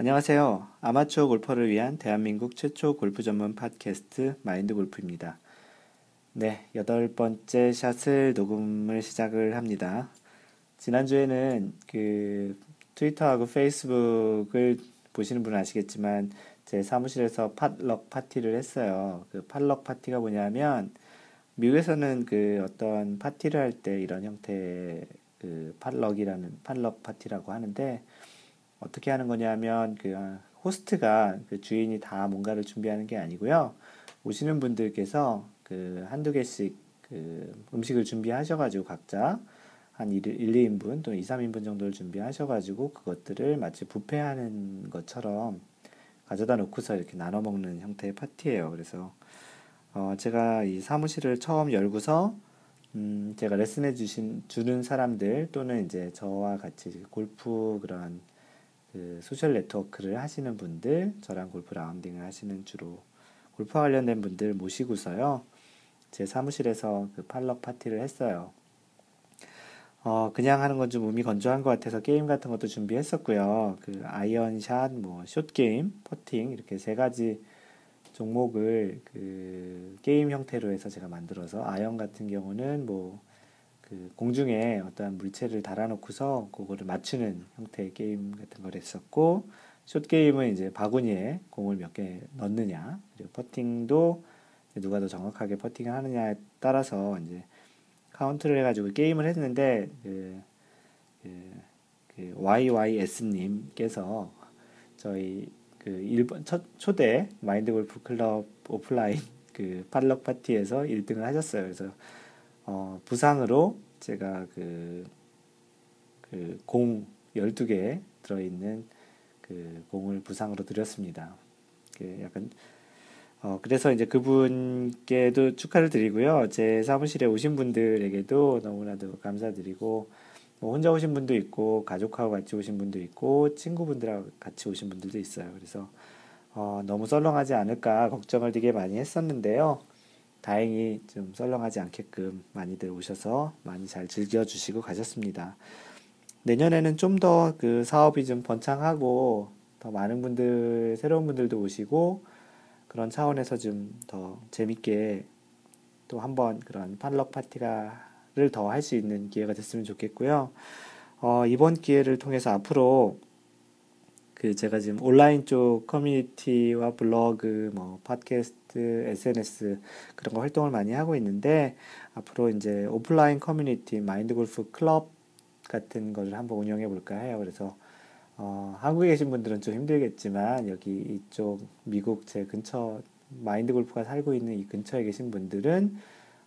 안녕하세요. 아마추어 골퍼를 위한 대한민국 최초 골프 전문 팟캐스트 마인드 골프입니다. 네, 여덟 번째 샷을 녹음을 시작을 합니다. 지난주에는 그 트위터하고 페이스북을 보시는 분은 아시겠지만 제 사무실에서 팟럭 파티를 했어요. 그 팟럭 파티가 뭐냐면 미국에서는 그 어떤 파티를 할 때 이런 형태의 그 팟럭이라는 팟럭 파티라고 하는데 어떻게 하는 거냐면 그 호스트가 그 주인이 다 뭔가를 준비하는 게 아니고요. 오시는 분들께서 그 한두 개씩 그 음식을 준비하셔가지고 각자 한 1, 2인분 또는 2, 3인분 정도를 준비하셔가지고 그것들을 마치 부페하는 것처럼 가져다 놓고서 이렇게 나눠 먹는 형태의 파티예요. 그래서 어 제가 이 사무실을 처음 열고서 음 제가 레슨해 주신 주는 사람들 또는 이제 저와 같이 골프 그런 그 소셜 네트워크를 하시는 분들, 저랑 골프 라운딩을 하시는 주로 골프와 관련된 분들 모시고서요. 제 사무실에서 그 potluck 파티를 했어요. 어, 그냥 하는 건 좀 무미건조한 것 같아서 게임 같은 것도 준비했었고요. 그 아이언샷, 뭐, 숏게임, 퍼팅, 이렇게 세 가지 종목을 그 게임 형태로 해서 제가 만들어서 아이언 같은 경우는 뭐, 그 공중에 어떠한 물체를 달아놓고서 그거를 맞추는 형태의 게임 같은 걸 했었고 숏 게임은 이제 바구니에 공을 몇 개 넣느냐 그리고 퍼팅도 누가 더 정확하게 퍼팅을 하느냐에 따라서 이제 카운트를 해가지고 게임을 했는데 그, 그, 그 YYS님께서 저희 그 일본 첫 초대 마인드 골프 클럽 오프라인 그 팔럭 파티에서 1등을 하셨어요. 그래서 어, 부상으로 제가 그, 그 공 12개 들어있는 그 공을 부상으로 드렸습니다. 그 약간, 어, 그래서 이제 그분께도 축하를 드리고요. 제 사무실에 오신 분들에게도 너무나도 감사드리고, 뭐 혼자 오신 분도 있고, 가족하고 같이 오신 분도 있고, 친구분들하고 같이 오신 분들도 있어요. 그래서, 어, 너무 썰렁하지 않을까 걱정을 되게 많이 했었는데요. 다행히 좀 썰렁하지 않게끔 많이들 오셔서 많이 잘 즐겨주시고 가셨습니다. 내년에는 좀 더 그 사업이 좀 번창하고 더 많은 분들, 새로운 분들도 오시고 그런 차원에서 좀 더 재밌게 또 한번 그런 potluck 파티가를 더 할 수 있는 기회가 됐으면 좋겠고요. 어, 이번 기회를 통해서 앞으로 그 제가 지금 온라인 쪽 커뮤니티와 블로그, 뭐 팟캐스트, SNS 그런 거 활동을 많이 하고 있는데 앞으로 이제 오프라인 커뮤니티 마인드 골프 클럽 같은 것을 한번 운영해 볼까 해요. 그래서 어, 한국에 계신 분들은 좀 힘들겠지만 여기 이쪽 미국 제 근처 마인드 골프가 살고 있는 이 근처에 계신 분들은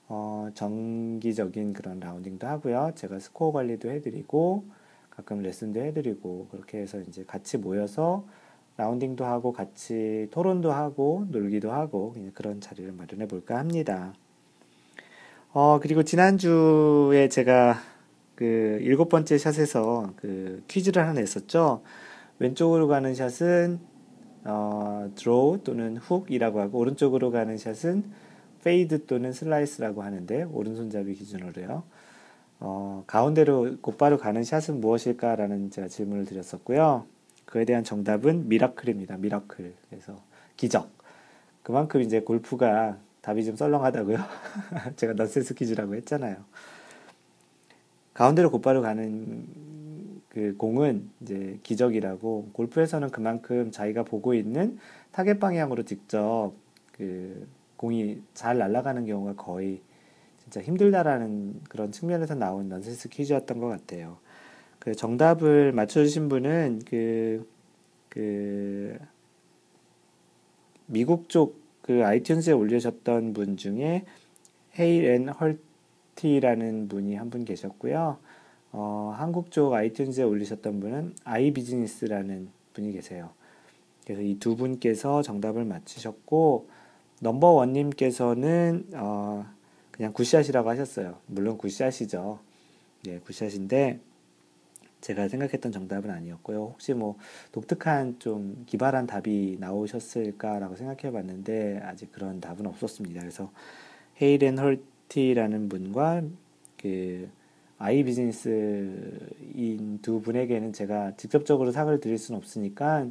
어, 정기적인 그런 라운딩도 하고요. 제가 스코어 관리도 해드리고 가끔 레슨도 해드리고 그렇게 해서 이제 같이 모여서 라운딩도 하고 같이 토론도 하고 놀기도 하고 그런 자리를 마련해 볼까 합니다. 어, 그리고 지난주에 제가 그 일곱 번째 샷에서 그 퀴즈를 하나 냈었죠. 왼쪽으로 가는 샷은 어, 드로우 또는 훅이라고 하고 오른쪽으로 가는 샷은 페이드 또는 슬라이스라고 하는데 오른손잡이 기준으로요. 어, 가운데로 곧바로 가는 샷은 무엇일까라는 제가 질문을 드렸었고요. 그에 대한 정답은 miracle입니다. miracle. 그래서 기적. 그만큼 이제 골프가 답이 좀 썰렁하다고요. 제가 넌센스 퀴즈라고 했잖아요. 가운데로 곧바로 가는 그 공은 이제 기적이라고 골프에서는 그만큼 자기가 보고 있는 타겟 방향으로 직접 그 공이 잘 날아가는 경우가 거의 진짜 힘들다라는 그런 측면에서 나온 넌센스 퀴즈였던 것 같아요. 그 정답을 맞춰주신 분은 그, 그, 미국 쪽 그 아이튠즈에 올려셨던 분 중에 Hale and Hearty라는 분이 한 분 계셨고요. 어, 한국 쪽 아이튠즈에 올리셨던 분은 아이비즈니스라는 분이 계세요. 그래서 이 두 분께서 정답을 맞히셨고, 넘버원님께서는, 어, 그냥 good shot이라고 하셨어요. 물론 굿샷이죠. 예, good shot인데 제가 생각했던 정답은 아니었고요. 혹시 뭐 독특한 좀 기발한 답이 나오셨을까라고 생각해 봤는데 아직 그런 답은 없었습니다. 그래서 헤이렌 헐티라는 분과 그 아이 비즈니스인 두 분에게는 제가 직접적으로 상을 드릴 수는 없으니까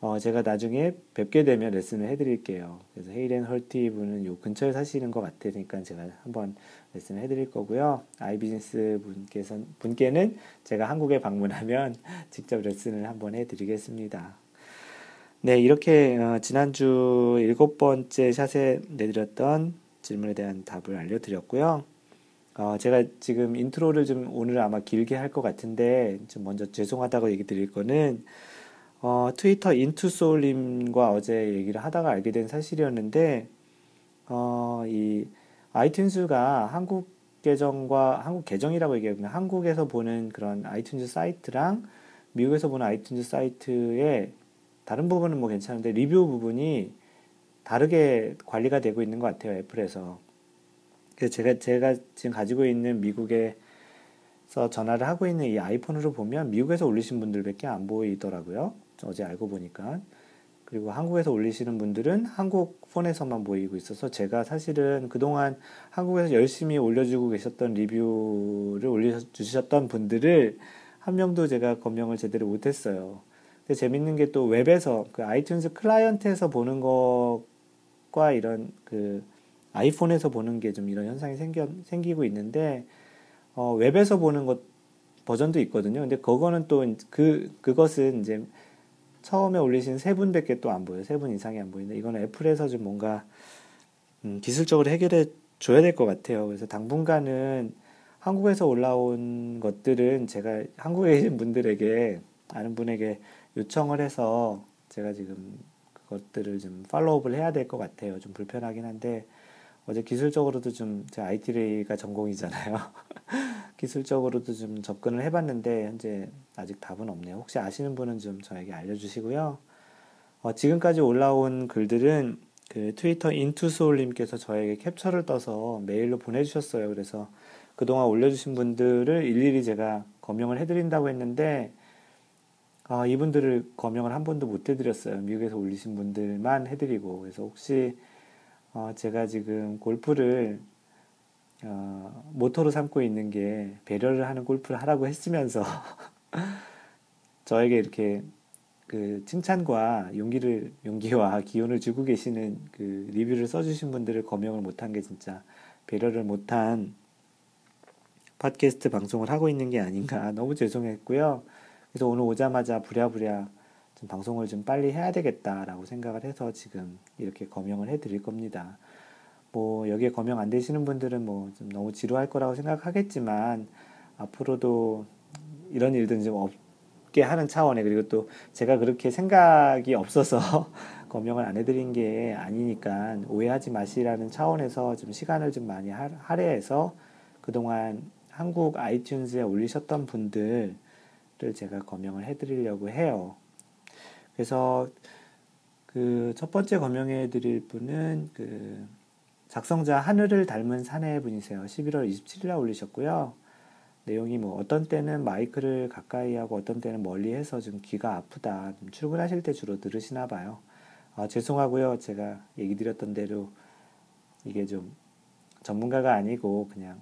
어, 제가 나중에 뵙게 되면 레슨을 해드릴게요. 그래서 헤이렌 헐티 분은 요 근처에 사시는 것 같으니까 제가 한번 레슨을 해드릴 거고요. 아이비즈니스 분께서, 분께는 제가 한국에 방문하면 직접 레슨을 한번 해드리겠습니다. 네, 이렇게 어, 지난주 일곱 번째 샷에 내드렸던 질문에 대한 답을 알려드렸고요. 어, 제가 지금 인트로를 좀 오늘 아마 길게 할 것 같은데 좀 먼저 죄송하다고 얘기 드릴 거는 어, 트위터 인투소울님과 어제 얘기를 하다가 알게 된 사실이었는데 어, 이 아이튠즈가 한국 계정과 한국 계정이라고 얘기하면 한국에서 보는 그런 아이튠즈 사이트랑 미국에서 보는 아이튠즈 사이트의 다른 부분은 뭐 괜찮은데 리뷰 부분이 다르게 관리가 되고 있는 것 같아요 애플에서. 그래서 제가 제가 지금 가지고 있는 미국에서 전화를 하고 있는 이 아이폰으로 보면 미국에서 올리신 분들밖에 안 보이더라고요 어제 알고 보니까 그리고 한국에서 올리시는 분들은 한국 폰에서만 보이고 있어서 제가 사실은 그동안 한국에서 열심히 올려주고 계셨던 리뷰를 올려주셨던 분들을 한 명도 제가 검명을 제대로 못했어요. 근데 재밌는 게 또 웹에서 그 아이튠즈 클라이언트에서 보는 것과 이런 그 아이폰에서 보는 게 좀 이런 현상이 생겨, 생기고 있는데 어, 웹에서 보는 것 버전도 있거든요. 근데 그거는 또 그 그것은 이제 처음에 올리신 세 분밖에 또 안 보여요. 세 분 이상이 안 보이는데 이거는 애플에서 좀 뭔가 음, 기술적으로 해결해 줘야 될 것 같아요. 그래서 당분간은 한국에서 올라온 것들은 제가 한국에 계신 분들에게 아는 분에게 요청을 해서 제가 지금 그것들을 좀 팔로우업을 해야 될 것 같아요. 좀 불편하긴 한데 어제 기술적으로도 좀 제가 IT레이가 전공이잖아요. 기술적으로도 좀 접근을 해봤는데 현재 아직 답은 없네요. 혹시 아시는 분은 좀 저에게 알려주시고요. 어, 지금까지 올라온 글들은 그 트위터 인투소울님께서 저에게 캡처를 떠서 메일로 보내주셨어요. 그래서 그동안 올려주신 분들을 일일이 제가 검명을 해드린다고 했는데 아, 이분들을 검명을 한 번도 못 해드렸어요. 미국에서 올리신 분들만 해드리고. 그래서 혹시, 어, 제가 지금 골프를, 어, 모토로 삼고 있는 게 배려를 하는 골프를 하라고 했으면서, 저에게 이렇게 그 칭찬과 용기를, 용기와 기운을 주고 계시는 그 리뷰를 써주신 분들을 검명을 못한 게 진짜 배려를 못한 팟캐스트 방송을 하고 있는 게 아닌가 너무 죄송했고요. 그래서 오늘 오자마자 부랴부랴 좀 방송을 좀 빨리 해야 되겠다라고 생각을 해서 지금 이렇게 검명을 해드릴 겁니다. 뭐 여기에 검명 안 되시는 분들은 뭐 좀 너무 지루할 거라고 생각하겠지만 앞으로도 이런 일들은 좀 없게 하는 차원에 그리고 또 제가 그렇게 생각이 없어서 검명을 안 해드린 게 아니니까 오해하지 마시라는 차원에서 좀 시간을 좀 많이 할애해서 그동안 한국 아이튠즈에 올리셨던 분들 를 제가 검명을 해드리려고 해요. 그래서 그 첫 번째 검명해 드릴 분은 그 작성자 하늘을 닮은 사내 분이세요. 11월 27일 날 올리셨고요. 내용이 뭐 어떤 때는 마이크를 가까이 하고 어떤 때는 멀리 해서 좀 귀가 아프다. 좀 출근하실 때 주로 들으시나 봐요. 아, 죄송하고요. 제가 얘기 드렸던 대로 이게 좀 전문가가 아니고 그냥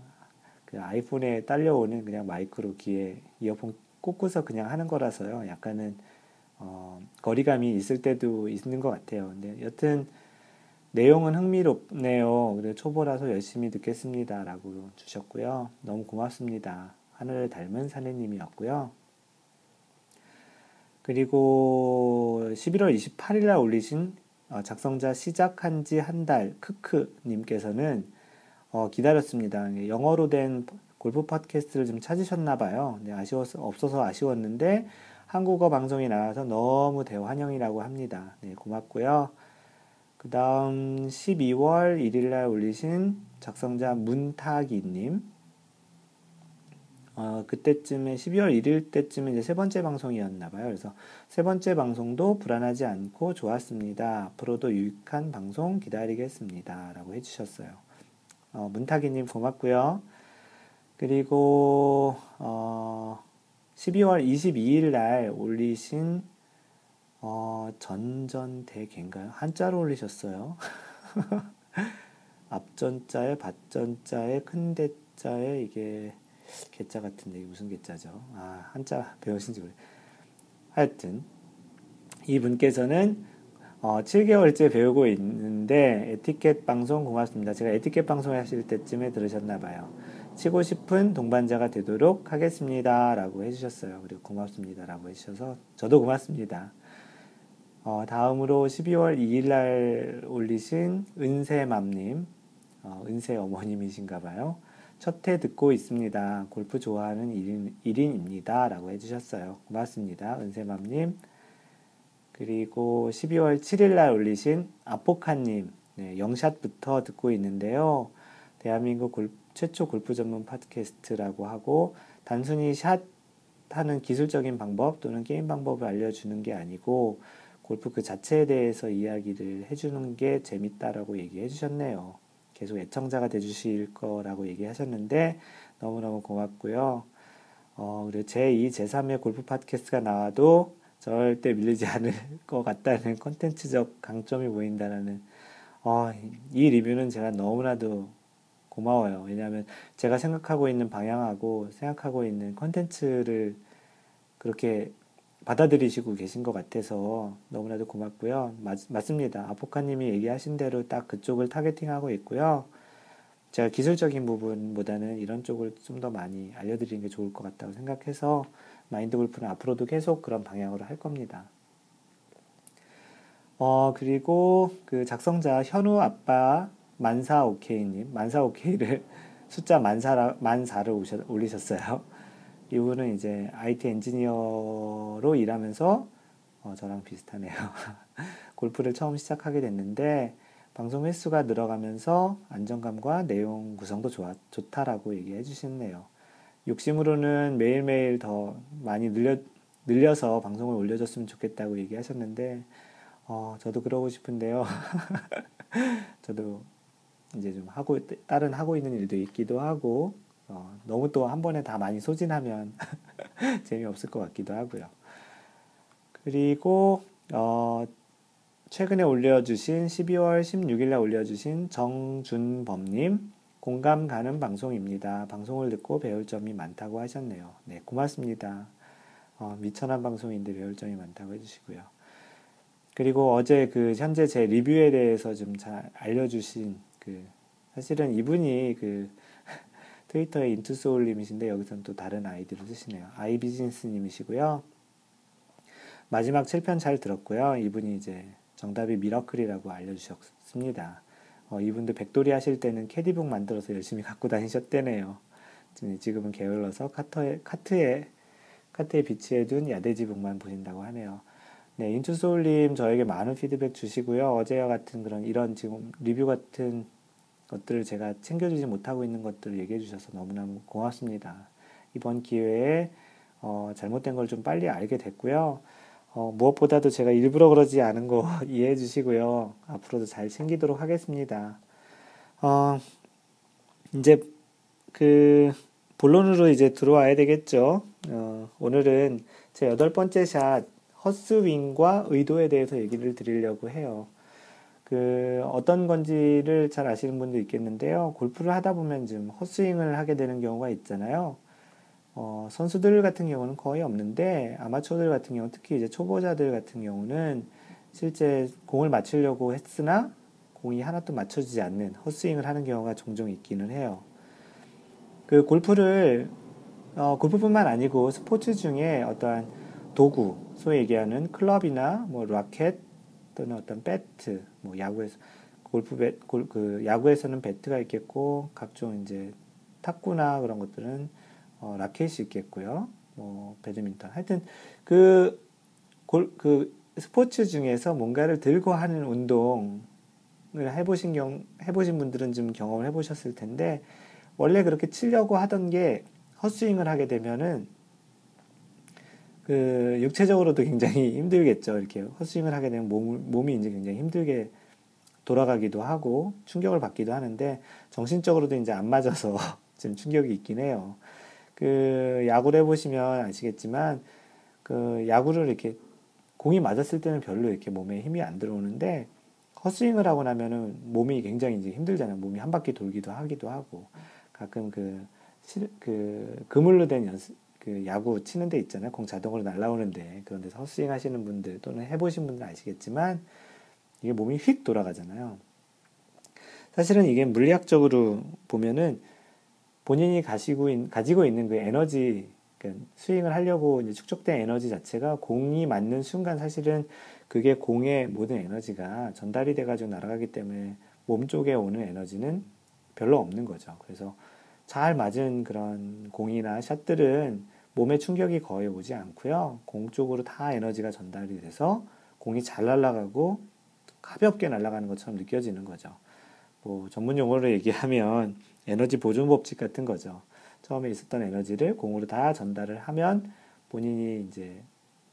그 아이폰에 딸려오는 그냥 마이크로 귀에 이어폰 꽂고서 그냥 하는 거라서요. 약간은 어, 거리감이 있을 때도 있는 것 같아요. 근데 여튼 내용은 흥미롭네요. 그래 초보라서 열심히 듣겠습니다. 라고 주셨고요. 너무 고맙습니다. 하늘을 닮은 사내님이었고요. 그리고 11월 28일 날 올리신 어, 작성자 시작한 지 한 달 크크 님께서는 어, 기다렸습니다. 영어로 된 골프 팟캐스트를 좀 찾으셨나 봐요. 네, 아쉬워서 없어서 아쉬웠는데 한국어 방송이 나와서 너무 대환영이라고 합니다. 네, 고맙고요. 그 다음 12월 1일 날 올리신 작성자 문타기님. 어, 그때쯤에 12월 1일 때쯤에 이제 세 번째 방송이었나 봐요. 그래서 세 번째 방송도 불안하지 않고 좋았습니다. 앞으로도 유익한 방송 기다리겠습니다. 라고 해주셨어요. 어, 문타기님 고맙고요. 그리고 어, 12월 22일 날 올리신 어, 전전대개인가요? 한자로 올리셨어요. 앞전자에 밭전자에 큰 대자에 이게 개자 같은데 이게 무슨 개자죠? 아 한자 배우신지 모르. 하여튼 이 분께서는 어, 7개월째 배우고 있는데 에티켓 방송 고맙습니다. 제가 에티켓 방송 하실 때쯤에 들으셨나 봐요. 치고 싶은 동반자가 되도록 하겠습니다. 라고 해주셨어요. 그리고 고맙습니다. 라고 해주셔서 저도 고맙습니다. 어, 다음으로 12월 2일 날 올리신 은세맘님, 어, 은세 어머님이신가 봐요. 첫 회 듣고 있습니다. 골프 좋아하는 1인, 1인입니다. 라고 해주셨어요. 고맙습니다. 은세맘님. 그리고 12월 7일 날 올리신 아포카님, 네, 영샷부터 듣고 있는데요. 대한민국 골, 최초 골프 전문 팟캐스트라고 하고, 단순히 샷 하는 기술적인 방법 또는 게임 방법을 알려주는 게 아니고, 골프 그 자체에 대해서 이야기를 해주는 게 재밌다라고 얘기해 주셨네요. 계속 애청자가 돼주실 거라고 얘기하셨는데, 너무너무 고맙고요. 어, 그리고 제2, 제3의 골프 팟캐스트가 나와도 절대 밀리지 않을 것 같다는 컨텐츠적 강점이 보인다라는 어, 이 리뷰는 제가 너무나도 고마워요. 왜냐하면 제가 생각하고 있는 방향하고 생각하고 있는 컨텐츠를 그렇게 받아들이시고 계신 것 같아서 너무나도 고맙고요. 맞, 맞습니다. 아포카님이 얘기하신 대로 딱 그쪽을 targeting하고 있고요. 제가 기술적인 부분보다는 이런 쪽을 좀 더 많이 알려드리는 게 좋을 것 같다고 생각해서 마인드 골프는 앞으로도 계속 그런 방향으로 할 겁니다. 어, 그리고 그 작성자 현우 아빠 만사 오케이님, 만사 오케이를 숫자 만사라, 만사를 오셔, 올리셨어요. 이분은 이제 IT 엔지니어로 일하면서 어, 저랑 비슷하네요. 골프를 처음 시작하게 됐는데 방송 횟수가 늘어가면서 안정감과 내용 구성도 좋아, 좋다라고 얘기해 주시네요. 욕심으로는 매일매일 더 많이 늘려, 늘려서 방송을 올려줬으면 좋겠다고 얘기하셨는데, 어, 저도 그러고 싶은데요. 저도 이제 좀 하고, 다른 하고 있는 일도 있기도 하고, 어, 너무 또 한 번에 다 많이 소진하면 재미없을 것 같기도 하고요. 그리고, 어, 최근에 올려주신 12월 16일에 올려주신 정준범님, 공감 가는 방송입니다. 방송을 듣고 배울 점이 많다고 하셨네요. 네, 고맙습니다. 어, 미천한 방송인데 배울 점이 많다고 해주시고요. 그리고 어제 그 현재 제 리뷰에 대해서 좀 잘 알려주신 그 사실은 이분이 그 트위터의 인투소울님이신데 여기서는 또 다른 아이디를 쓰시네요. 아이비즈니스님이시고요. 마지막 7편 잘 들었고요. 이분이 이제 정답이 miracle이라고 알려주셨습니다. 어, 이분도 백돌이 하실 때는 caddie book 만들어서 열심히 갖고 다니셨대네요. 지금은 게을러서 카터에, 카트에, 카트에 비치해 둔 yardage book만 보신다고 하네요. 네, 인투소울님 저에게 많은 피드백 주시고요. 어제와 같은 그런 이런 지금 리뷰 같은 것들을 제가 챙겨주지 못하고 있는 것들을 얘기해 주셔서 너무너무 고맙습니다. 이번 기회에 어, 잘못된 걸 좀 빨리 알게 됐고요. 어, 무엇보다도 제가 일부러 그러지 않은 거 이해해 주시고요. 앞으로도 잘 챙기도록 하겠습니다. 어, 이제 그 본론으로 이제 들어와야 되겠죠. 어, 오늘은 제 여덟 번째 샷 허스윙과 의도에 대해서 얘기를 드리려고 해요. 그 어떤 건지를 잘 아시는 분도 있겠는데요. 골프를 하다 보면 좀 헛스윙을 하게 되는 경우가 있잖아요. 어, 선수들 같은 경우는 거의 없는데 아마추어들 같은 경우 특히 이제 초보자들 같은 경우는 실제 공을 맞추려고 했으나 공이 하나도 맞춰지지 않는 헛스윙을 하는 경우가 종종 있기는 해요. 그 골프를 어, 골프뿐만 아니고 스포츠 중에 어떠한 도구, 소위 얘기하는 클럽이나 뭐 라켓 또는 어떤 배트, 뭐 야구에서 골프 배, 골, 그 야구에서는 배트가 있겠고 각종 이제 탁구나 그런 것들은 어, 라켓이 있겠고요. 뭐 배드민턴. 하여튼 그, 골, 그 스포츠 중에서 뭔가를 들고 하는 운동을 해보신 경 해보신 분들은 좀 경험을 해보셨을 텐데 원래 그렇게 치려고 하던 게 헛스윙을 하게 되면은 그 육체적으로도 굉장히 힘들겠죠. 이렇게 헛스윙을 하게 되면 몸, 몸이 이제 굉장히 힘들게 돌아가기도 하고 충격을 받기도 하는데 정신적으로도 이제 안 맞아서 좀 충격이 있긴 해요. 그 야구를 해보시면 아시겠지만 그 야구를 이렇게 공이 맞았을 때는 별로 이렇게 몸에 힘이 안 들어오는데 헛스윙을 하고 나면은 몸이 굉장히 이제 힘들잖아요. 몸이 한 바퀴 돌기도 하기도 하고 가끔 그, 실, 그 그물로 된 연습 그 야구 치는 데 있잖아요. 공 자동으로 날라오는데 그런 데서 헛스윙 하시는 분들 또는 해보신 분들 아시겠지만 이게 몸이 휙 돌아가잖아요. 사실은 이게 물리학적으로 보면은 본인이 가시고 있, 가지고 있는 그 에너지 그러니까 스윙을 하려고 이제 축적된 에너지 자체가 공이 맞는 순간 사실은 그게 공의 모든 에너지가 전달이 돼가지고 날아가기 때문에 몸 쪽에 오는 에너지는 별로 없는 거죠. 그래서 잘 맞은 그런 공이나 샷들은 몸에 충격이 거의 오지 않고요. 공 쪽으로 다 에너지가 전달이 돼서 공이 잘 날아가고 가볍게 날아가는 것처럼 느껴지는 거죠. 뭐 전문 용어로 얘기하면 에너지 보존 법칙 같은 거죠. 처음에 있었던 에너지를 공으로 다 전달을 하면 본인이 이제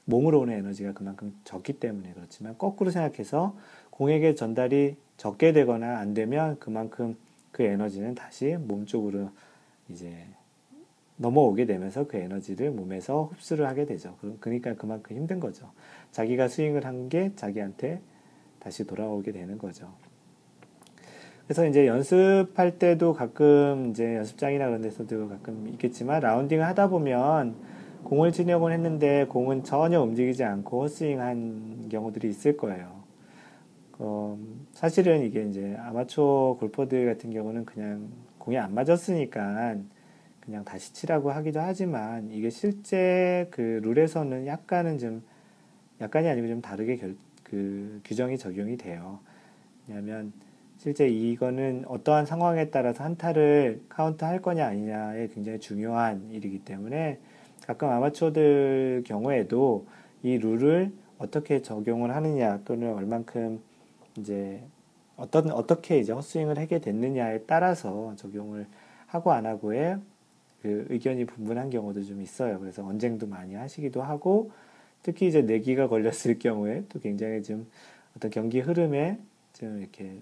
몸으로 오는 에너지가 그만큼 적기 때문에 그렇지만 거꾸로 생각해서 공에게 전달이 적게 되거나 안 되면 그만큼 그 에너지는 다시 몸 쪽으로 이제 넘어오게 되면서 그 에너지를 몸에서 흡수를 하게 되죠. 그러니까 그만큼 힘든 거죠. 자기가 스윙을 한 게 자기한테 다시 돌아오게 되는 거죠. 그래서 이제 연습할 때도 가끔 이제 연습장이나 그런 데서도 가끔 있겠지만 라운딩을 하다 보면 공을 치려고 했는데 공은 전혀 움직이지 않고 스윙한 경우들이 있을 거예요. 어, 사실은 이게 이제 아마추어 골퍼들 같은 경우는 그냥 공이 안 맞았으니까 그냥 다시 치라고 하기도 하지만 이게 실제 그 룰에서는 약간은 좀 약간이 아니고 좀 다르게 결, 그 규정이 적용이 돼요. 왜냐하면 실제 이거는 어떠한 상황에 따라서 한타를 카운트 할 거냐 아니냐에 굉장히 중요한 일이기 때문에 가끔 아마추어들 경우에도 이 룰을 어떻게 적용을 하느냐 또는 얼만큼 이제 어떤 어떻게 이제 헛스윙을 하게 됐느냐에 따라서 적용을 하고 안 하고의 그 의견이 분분한 경우도 좀 있어요. 그래서 언쟁도 많이 하시기도 하고 특히 이제 내기가 걸렸을 경우에 또 굉장히 좀 어떤 경기 흐름에 좀 이렇게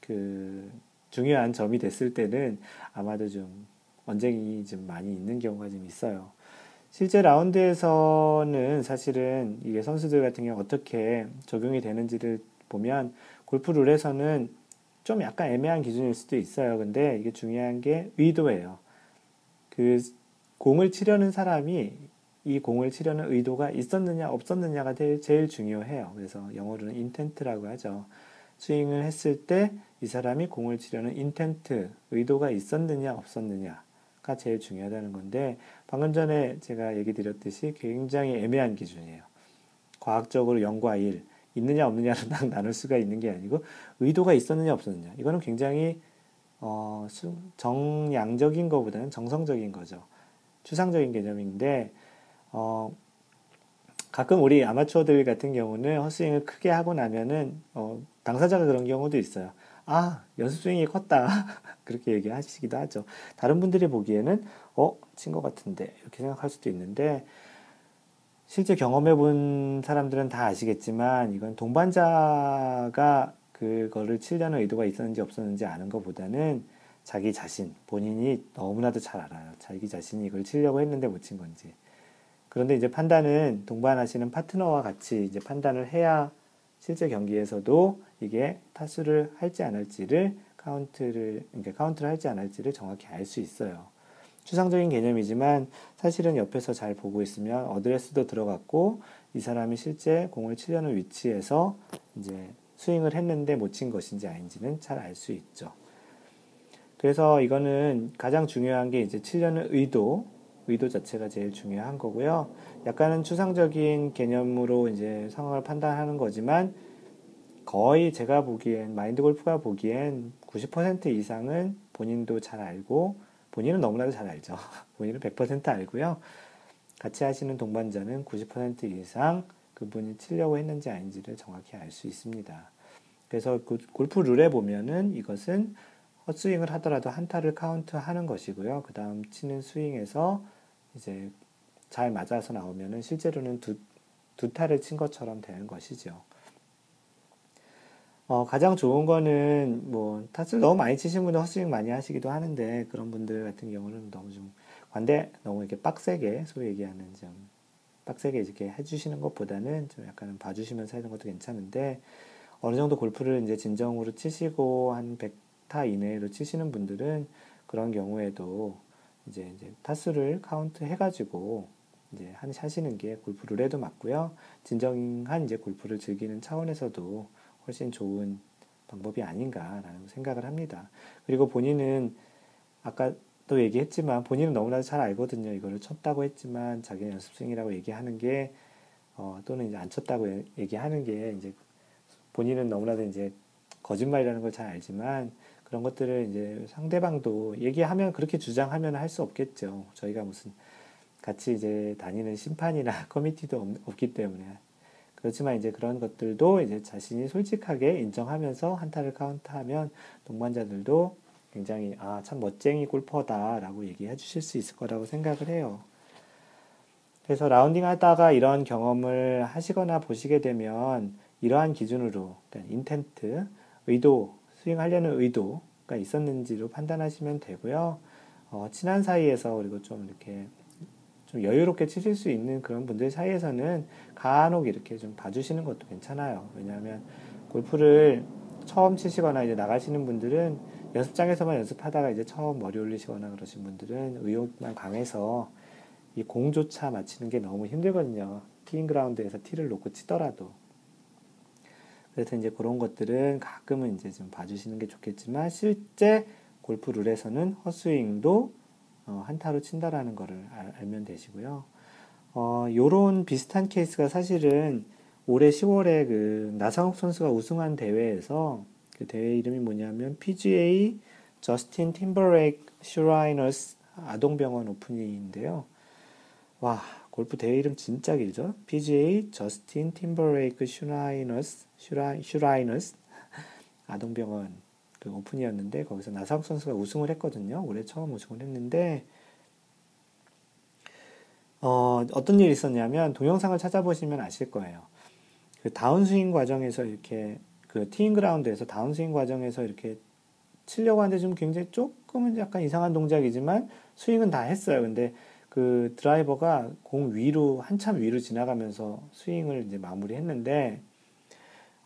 그 중요한 점이 됐을 때는 아마도 좀 언쟁이 좀 많이 있는 경우가 좀 있어요. 실제 라운드에서는 사실은 이게 선수들 같은 경우 어떻게 적용이 되는지를 보면 골프 룰에서는 좀 약간 애매한 기준일 수도 있어요. 근데 이게 중요한 게 의도예요. 그 공을 치려는 사람이 이 공을 치려는 의도가 있었느냐 없었느냐가 제일 중요해요. 그래서 영어로는 인텐트라고 하죠. 스윙을 했을 때 이 사람이 공을 치려는 인텐트, 의도가 있었느냐 없었느냐가 제일 중요하다는 건데 방금 전에 제가 얘기 드렸듯이 굉장히 애매한 기준이에요. 과학적으로 0과 1, 있느냐 없느냐를 딱 나눌 수가 있는 게 아니고 의도가 있었느냐 없었느냐. 이거는 굉장히 어, 정량적인 것보다는 정성적인 거죠. 추상적인 개념인데 어, 가끔 우리 아마추어들 같은 경우는 헛스윙을 크게 하고 나면은 어, 당사자가 그런 경우도 있어요. 아, 연습 스윙이 컸다. 그렇게 얘기하시기도 하죠. 다른 분들이 보기에는, 어, 친 것 같은데. 이렇게 생각할 수도 있는데, 실제 경험해 본 사람들은 다 아시겠지만, 이건 동반자가 그거를 치려는 의도가 있었는지 없었는지 아는 것보다는 자기 자신, 본인이 너무나도 잘 알아요. 자기 자신이 이걸 치려고 했는데 못 친 건지. 그런데 이제 판단은 동반하시는 파트너와 같이 이제 판단을 해야 실제 경기에서도 이게 타수를 할지 안 할지를 카운트를 그러니까 카운트를 할지 안 할지를 정확히 알 수 있어요. 추상적인 개념이지만 사실은 옆에서 잘 보고 있으면 어드레스도 들어갔고 이 사람이 실제 공을 치려는 위치에서 이제 스윙을 했는데 못 친 것인지 아닌지는 잘 알 수 있죠. 그래서 이거는 가장 중요한 게 이제 치려는 의도, 의도 자체가 제일 중요한 거고요. 약간은 추상적인 개념으로 이제 상황을 판단하는 거지만 거의 제가 보기엔 마인드 골프가 보기엔 90% 이상은 본인도 잘 알고 본인은 너무나도 잘 알죠. 본인은 100% 알고요. 같이 하시는 동반자는 90% 이상 그분이 치려고 했는지 아닌지를 정확히 알 수 있습니다. 그래서 그 골프 룰에 보면은 이것은 헛스윙을 하더라도 한타를 카운트 하는 것이고요. 그 다음 치는 스윙에서 이제 잘 맞아서 나오면은 실제로는 두, 두 타를 친 것처럼 되는 것이죠. 어, 가장 좋은 거는 뭐 타수를 너무 많이 치신 분은 헛스윙 많이 하시기도 하는데 그런 분들 같은 경우는 너무 좀 관대 너무 이렇게 빡세게 소위 얘기하는 좀 빡세게 이렇게 해주시는 것보다는 좀 약간 봐주시면서 하는 것도 괜찮은데 어느 정도 골프를 이제 진정으로 치시고 한 100타 이내로 치시는 분들은 그런 경우에도 이제 이제 타수를 카운트 해가지고 이제 하시는 게 골프 룰에도 맞고요. 진정한 이제 골프를 즐기는 차원에서도 훨씬 좋은 방법이 아닌가라는 생각을 합니다. 그리고 본인은 아까 또 얘기했지만 본인은 너무나도 잘 알거든요. 이거를 쳤다고 했지만 자기는 연습생이라고 얘기하는 게 어, 또는 이제 안 쳤다고 얘기하는 게 이제 본인은 너무나도 이제 거짓말이라는 걸 잘 알지만 그런 것들을 이제 상대방도 얘기하면 그렇게 주장하면 할 수 없겠죠. 저희가 무슨 같이 이제 다니는 심판이나 커미티도 없 기 때문에 그렇지만 이제 그런 것들도 이제 자신이 솔직하게 인정하면서 한타를 카운트하면 동반자들도 굉장히 아 참 멋쟁이 골퍼다라고 얘기해 주실 수 있을 거라고 생각을 해요. 그래서 라운딩 하다가 이런 경험을 하시거나 보시게 되면 이러한 기준으로 그러니까 인텐트, 의도, 스윙하려는 의도가 있었는지로 판단하시면 되고요. 어, 친한 사이에서 그리고 좀 이렇게 좀 여유롭게 치실 수 있는 그런 분들 사이에서는 간혹 이렇게 좀 봐주시는 것도 괜찮아요. 왜냐하면 골프를 처음 치시거나 이제 나가시는 분들은 연습장에서만 연습하다가 이제 처음 머리 올리시거나 그러신 분들은 의욕만 강해서 이 공조차 맞히는 게 너무 힘들거든요. 티잉 그라운드에서 티를 놓고 치더라도. 그래서 이제 그런 것들은 가끔은 이제 좀 봐주시는 게 좋겠지만 실제 골프 룰에서는 헛스윙도 어, 한타로 친다라는 거를 알, 면 되시고요. 어, 요런 비슷한 케이스가 사실은 올해 10월에 그 나상욱 선수가 우승한 대회에서 그 대회 이름이 뭐냐면 PGA 저스틴 팀버레이크 슈라이너스 아동병원 오픈인데요. 와, 골프 대회 이름 진짜 길죠? PGA 저스틴 팀버레이크 슈라이너스 슈라, 슈라이너스 아동병원 그 오픈이었는데 거기서 나상욱 선수가 우승을 했거든요. 올해 처음 우승을 했는데 어, 어떤 일이 있었냐면 동영상을 찾아보시면 아실 거예요. 그 다운스윙 과정에서 이렇게 그 티잉 그라운드에서 다운스윙 과정에서 이렇게 치려고 하는데 좀 굉장히 조금은 약간 이상한 동작이지만 스윙은 다 했어요. 근데 그 드라이버가 공 위로 한참 위로 지나가면서 스윙을 이제 마무리했는데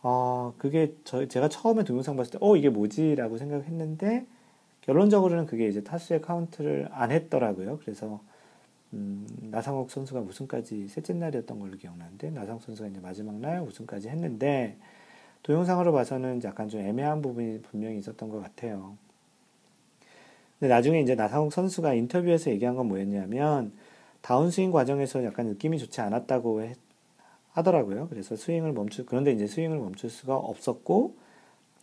어, 그게 저, 제가 처음에 동영상 봤을 때, 어, 이게 뭐지? 라고 생각했는데, 결론적으로는 그게 이제 타수의 카운트를 안 했더라고요. 그래서, 음, 나상욱 선수가 우승까지 셋째 날이었던 걸로 기억나는데, 나상욱 선수가 이제 마지막 날 우승까지 했는데, 동영상으로 봐서는 약간 좀 애매한 부분이 분명히 있었던 것 같아요. 근데 나중에 이제 나상욱 선수가 인터뷰에서 얘기한 건 뭐였냐면, 다운스윙 과정에서 약간 느낌이 좋지 않았다고 했, 하더라고요. 그래서 스윙을 멈출, 그런데 이제 스윙을 멈출 수가 없었고,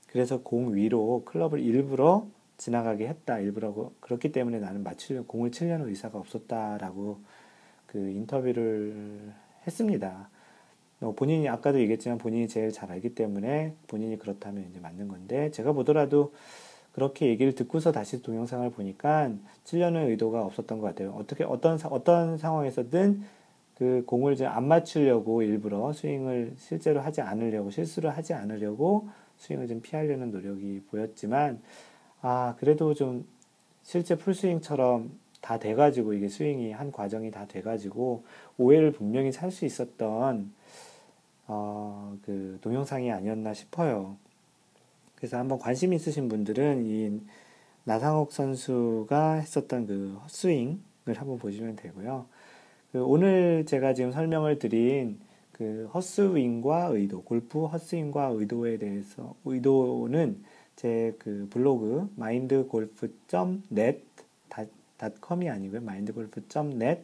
그래서 공 위로 클럽을 일부러 지나가게 했다. 일부러 그렇기 때문에 나는 맞추려 공을 치려는 의사가 없었다라고 그 인터뷰를 했습니다. 어, 본인이 아까도 얘기했지만 본인이 제일 잘 알기 때문에 본인이 그렇다면 이제 맞는 건데 제가 보더라도 그렇게 얘기를 듣고서 다시 동영상을 보니까 치려는 의도가 없었던 것 같아요. 어떻게 어떤 어떤 상황에서든 그 공을 이제 안 맞추려고 일부러 스윙을 실제로 하지 않으려고 실수를 하지 않으려고 스윙을 좀 피하려는 노력이 보였지만 아 그래도 좀 실제 풀스윙처럼 다 돼가지고 이게 스윙이 한 과정이 다 돼가지고 오해를 분명히 살 수 있었던 어, 그 동영상이 아니었나 싶어요. 그래서 한번 관심 있으신 분들은 이 나상욱 선수가 했었던 그 헛스윙을 한번 보시면 되고요. 그 오늘 제가 지금 설명을 드린 그 헛스윙과 의도, 골프 헛스윙과 의도에 대해서 의도는 제 그 블로그 mindgolf.net 닷컴이 아니고요. mindgolf.net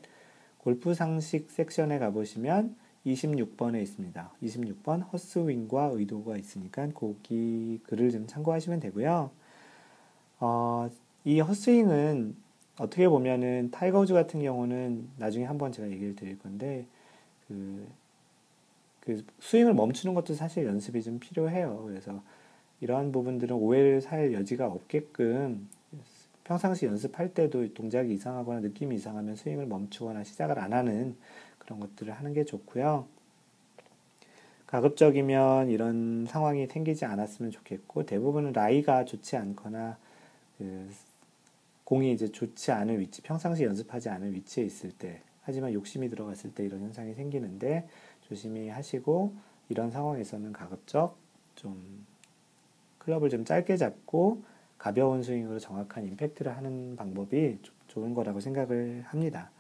골프 상식 섹션에 가보시면 26번에 있습니다. 26번 헛스윙과 의도가 있으니까 거기 글을 좀 참고하시면 되고요. 어, 이 헛스윙은 어떻게 보면은 타이거 우즈 같은 경우는 나중에 한번 제가 얘기를 드릴 건데 그, 그 스윙을 멈추는 것도 사실 연습이 좀 필요해요. 그래서 이러한 부분들은 오해를 살 여지가 없게끔 평상시 연습할 때도 동작이 이상하거나 느낌이 이상하면 스윙을 멈추거나 시작을 안 하는 그런 것들을 하는 게 좋고요. 가급적이면 이런 상황이 생기지 않았으면 좋겠고 대부분은 라이가 좋지 않거나 그 공이 이제 좋지 않은 위치, 평상시 연습하지 않은 위치에 있을 때, 하지만 욕심이 들어갔을 때 이런 현상이 생기는데 조심히 하시고 이런 상황에서는 가급적 좀 클럽을 좀 짧게 잡고 가벼운 스윙으로 정확한 임팩트를 하는 방법이 좋은 거라고 생각을 합니다.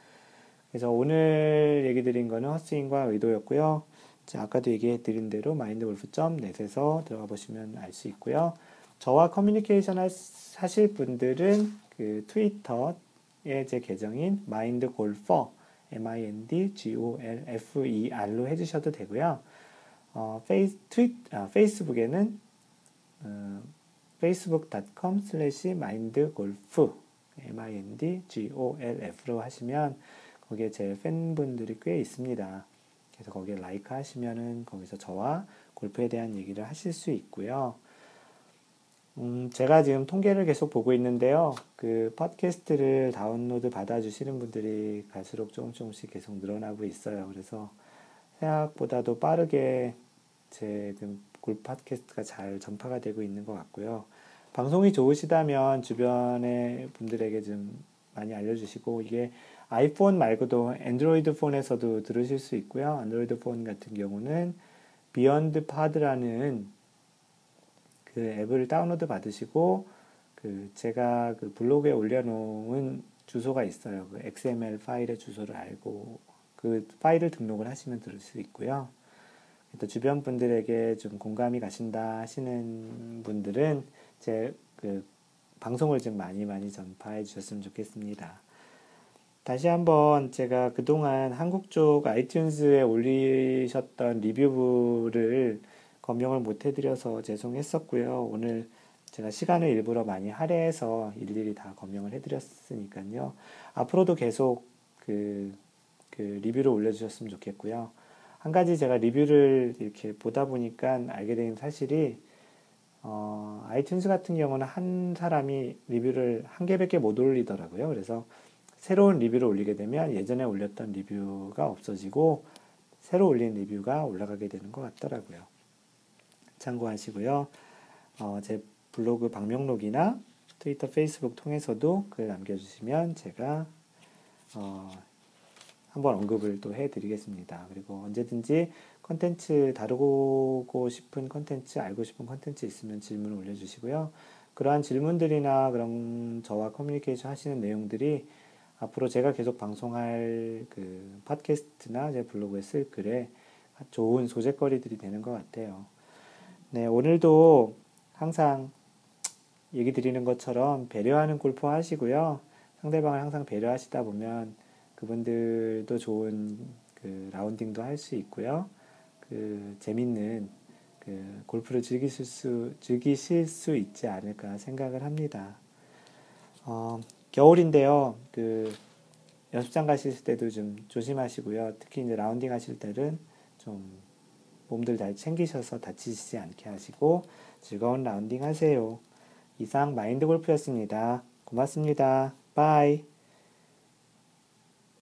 그래서 오늘 얘기 드린 거는 헛스윙과 의도였고요. 자, 아까도 얘기해 드린 대로 마인드골프.net에서 들어가 보시면 알 수 있고요. 저와 커뮤니케이션 하실 분들은 그 트위터의 제 계정인 마인드골퍼 M-I-N-D-G-O-L-F-E-R로 해주셔도 되고요. 어, 페이스, 트윗, 아, 페이스북에는 어, facebook.com slash mindgolf M-I-N-D-G-O-L-F로 하시면 거기에 제 팬분들이 꽤 있습니다. 그래서 거기에 like 하시면은 거기서 저와 골프에 대한 얘기를 하실 수 있고요. 음, 제가 지금 통계를 계속 보고 있는데요. 그 팟캐스트를 다운로드 받아주시는 분들이 갈수록 조금 조금씩 계속 늘어나고 있어요. 그래서 생각보다도 빠르게 제 골프 팟캐스트가 잘 전파가 되고 있는 것 같고요. 방송이 좋으시다면 주변의 분들에게 좀 많이 알려주시고 이게 아이폰 말고도 안드로이드 폰에서도 들으실 수 있고요. 안드로이드 폰 같은 경우는 BeyondPod라는 그 앱을 다운로드 받으시고 그 제가 그 블로그에 올려놓은 주소가 있어요. 그 XML 파일의 주소를 알고 그 파일을 등록을 하시면 들을 수 있고요. 또 주변 분들에게 좀 공감이 가신다 하시는 분들은 제 그 방송을 좀 많이 많이 전파해 주셨으면 좋겠습니다. 다시 한번 제가 그동안 한국 쪽 아이튠즈에 올리셨던 리뷰를 검명을 못 해드려서 죄송했었고요. 오늘 제가 시간을 일부러 많이 할애해서 일일이 다 검명을 해드렸으니까요. 앞으로도 계속 그, 그 리뷰를 올려주셨으면 좋겠고요. 한 가지 제가 리뷰를 이렇게 보다 보니까 알게 된 사실이 어, 아이튠즈 같은 경우는 한 사람이 리뷰를 한 개밖에 못 올리더라고요. 그래서 새로운 리뷰를 올리게 되면 예전에 올렸던 리뷰가 없어지고 새로 올린 리뷰가 올라가게 되는 것 같더라고요. 참고하시고요. 어, 제 블로그 방명록이나 트위터, 페이스북 통해서도 글 남겨주시면 제가 어, 한번 언급을 또 해드리겠습니다. 그리고 언제든지 컨텐츠 다루고 싶은 컨텐츠, 알고 싶은 컨텐츠 있으면 질문을 올려주시고요. 그러한 질문들이나 그런 저와 커뮤니케이션 하시는 내용들이 앞으로 제가 계속 방송할 그 팟캐스트나 제 블로그에 쓸 글에 좋은 소재거리들이 되는 것 같아요. 네, 오늘도 항상 얘기 드리는 것처럼 배려하는 골프 하시고요. 상대방을 항상 배려하시다 보면 그분들도 좋은 그 라운딩도 할 수 있고요. 그 재밌는 그 골프를 즐기실 수 즐기실 수 있지 않을까 생각을 합니다. 어, 겨울인데요. 그 연습장 가실 때도 좀 조심하시고요. 특히 이제 라운딩 하실 때는 좀 몸들 잘 챙기셔서 다치지 않게 하시고 즐거운 라운딩 하세요. 이상 마인드 골프였습니다. 고맙습니다. bye.